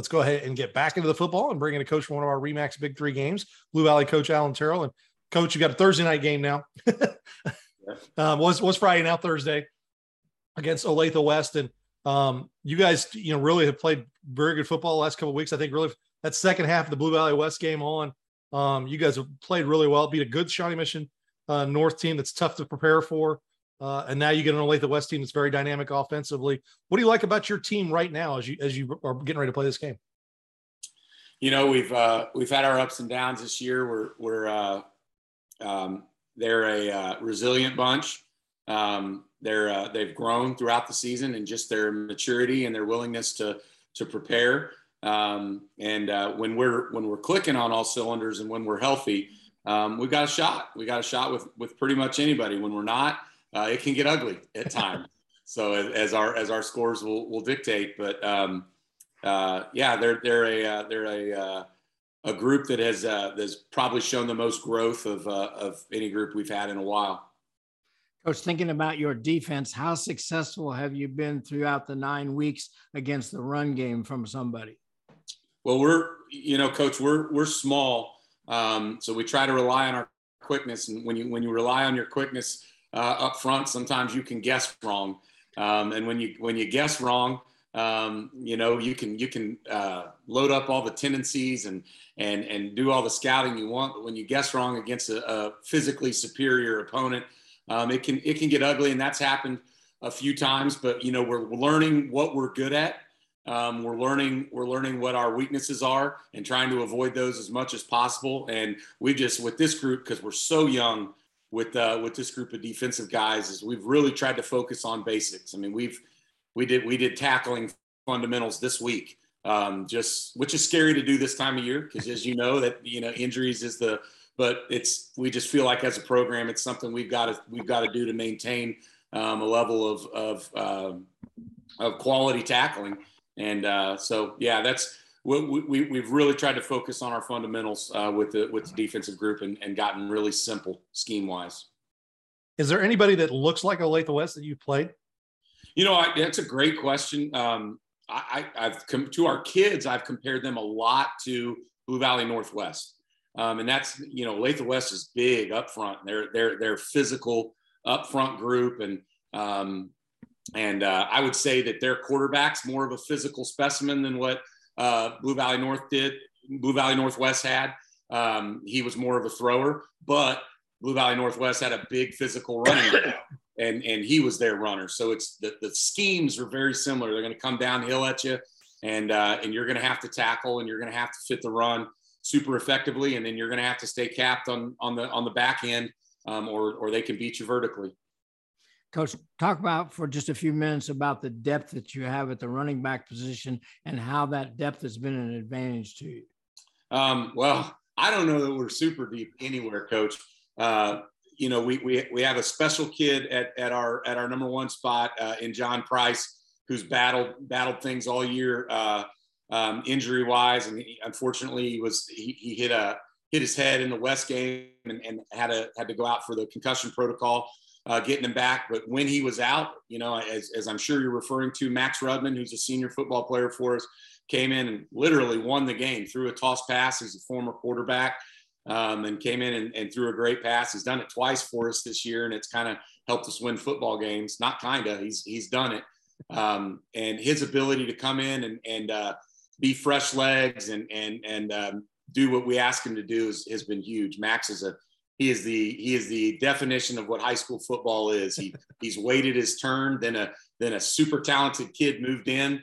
Let's go ahead and get back into the football and bring in a coach for one of our Remax Big Three games, Blue Valley coach Alan Terrell. And coach, you got a Thursday night game now. um, was was Friday now Thursday against Olathe West, and um, you guys, you know, really have played very good football the last couple weeks. I think really that second half of the Blue Valley West game on, um, you guys have played really well. Beat a good Shawnee Mission uh, North team that's tough to prepare for. Uh, and now you get an Olathe West team that's very dynamic offensively. What do you like about your team right now as you as you are getting ready to play this game? You know, we've uh, we've had our ups and downs this year. We're we're uh, um, they're a uh, resilient bunch. Um, they're uh, they've grown throughout the season and just their maturity and their willingness to to prepare. Um, and uh, when we're when we're clicking on all cylinders and when we're healthy, um, we've got a shot. We got a shot with with pretty much anybody. When we're not, uh, it can get ugly at times. so as, as, our as our scores will will dictate, but um, uh, yeah, they're they're a uh, they're a uh, a group that has uh, that's probably shown the most growth of uh, of any group we've had in a while. Coach, thinking about your defense, how successful have you been throughout the nine weeks against the run game from somebody? Well, we're you know, Coach, we're we're small, um, so we try to rely on our quickness, and when you when you rely on your quickness uh, up front, sometimes you can guess wrong. Um, and when you when you guess wrong, um, you know you can you can uh, load up all the tendencies and and and do all the scouting you want. But when you guess wrong against a, a physically superior opponent, um, it can it can get ugly, and that's happened a few times. But you know we're learning what we're good at. Um, we're learning we're learning what our weaknesses are and trying to avoid those as much as possible. And we just with this group because we're so young with uh, with this group of defensive guys is we've really tried to focus on basics. I mean, we've we did we did tackling fundamentals this week, um, just which is scary to do this time of year because as you know that you know injuries is the but it's we just feel like as a program it's something we've got to we've got to do to maintain um, a level of of um, of quality tackling and uh, so yeah that's we, we, we've really tried to focus on our fundamentals uh, with the with the defensive group and, and gotten really simple scheme wise. Is there anybody that looks like a Olathe West that you played? You know, I, that's a great question. Um, I, have come to our kids. I've compared them a lot to Blue Valley Northwest, um, and that's you know, Olathe West is big up front. They're they're they're physical up front group, and um, and uh, I would say that their quarterback's more of a physical specimen than what uh, Blue Valley North did, Blue Valley Northwest had. Um, he was more of a thrower, but Blue Valley Northwest had a big physical running, and and he was their runner. So it's the, the schemes are very similar. They're going to come downhill at you, and uh, and you're going to have to tackle, and you're going to have to fit the run super effectively, and then you're going to have to stay capped on on the on the back end, um, or or they can beat you vertically. Coach, talk about for just a few minutes about the depth that you have at the running back position and how that depth has been an advantage to you. Um, well, I don't know that we're super deep anywhere, Coach. Uh, you know, we, we, we have a special kid at, at our at our number one spot uh, in John Price, who's battled battled things all year, uh, um, injury wise, and he, unfortunately, he was he, he hit a hit his head in the West game and, and had a had to go out for the concussion protocol uh, getting him back. But when he was out, you know, as, as I'm sure you're referring to, Max Rudman, who's a senior football player for us, came in and literally won the game threw a toss pass. He's a former quarterback um, and came in and, and, threw a great pass. He's done it twice for us this year, and it's kind of helped us win football games. Not kind of, he's he's done it. Um, and his ability to come in and and uh, be fresh legs and and and um, do what we ask him to do is, has been huge. Max is a he is the he is the definition of what high school football is. He he's waited his turn, then a then a super talented kid moved in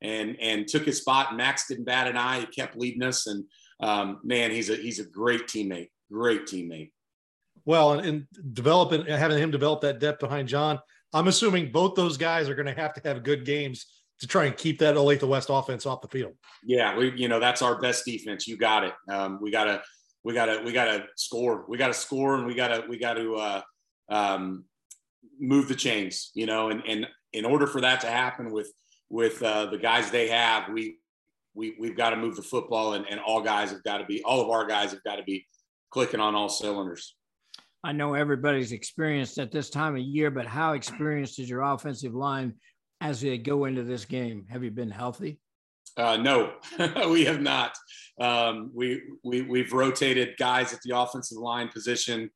and and took his spot. Max didn't bat an eye. He kept leading us, and um, man, he's a he's a great teammate. Great teammate. Well, and, and developing having him develop that depth behind John, I'm assuming both those guys are going to have to have good games to try and keep that Olathe West offense off the field. Yeah, we you know that's our best defense. You got it. Um, we gotta we gotta we gotta score. We gotta score, and we gotta we gotta uh, um, move the chains. You know, and and in order for that to happen with with uh, the guys they have, we we we've got to move the football, and, and all guys have got to be all of our guys have got to be clicking on all cylinders. I know everybody's experienced at this time of year, but how experienced is your offensive line as they go into this game? Have you been healthy? Uh, no, we have not. Um, we, we, we've rotated guys at the offensive line position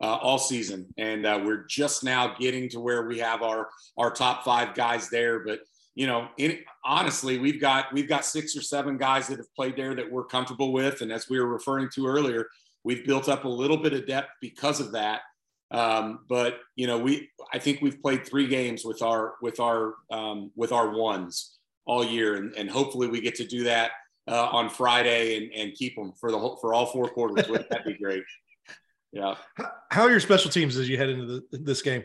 uh, all season, and uh, we're just now getting to where we have our, our top five guys there. But you know, in, honestly, we've got we've got six or seven guys that have played there that we're comfortable with, and as we were referring to earlier, we've built up a little bit of depth because of that. Um, but you know, we I think we've played three games with our with our um, with our ones all year, and, and hopefully we get to do that uh, on Friday and, and keep them for the whole, for all four quarters. That'd be great. Yeah. How are your special teams as you head into the, this game?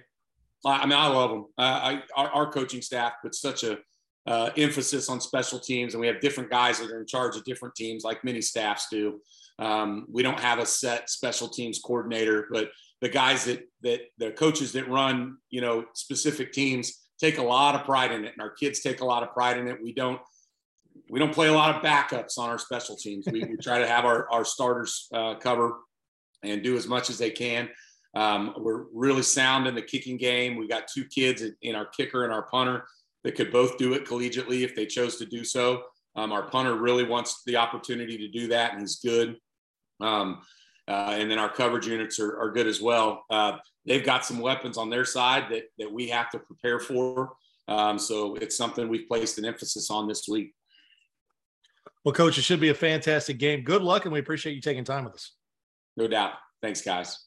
I mean, I love them. Uh, I, our, our, coaching staff puts such a uh, emphasis on special teams, and we have different guys that are in charge of different teams, like many staffs do. Um, we don't have a set special teams coordinator, but the guys that that the coaches that run, you know, specific teams take a lot of pride in it, and our kids take a lot of pride in it. We don't we don't play a lot of backups on our special teams. We, we try to have our our starters uh, cover and do as much as they can. Um, we're really sound in the kicking game. We got two kids in our kicker and our punter that could both do it collegiately if they chose to do so. Um, our punter really wants the opportunity to do that, and he's good. Um, uh, and then our coverage units are, are good as well. Uh, they've got some weapons on their side that, that we have to prepare for. Um, so it's something we've placed an emphasis on this week. Well, coach, it should be a fantastic game. Good luck, and we appreciate you taking time with us. No doubt. Thanks, guys.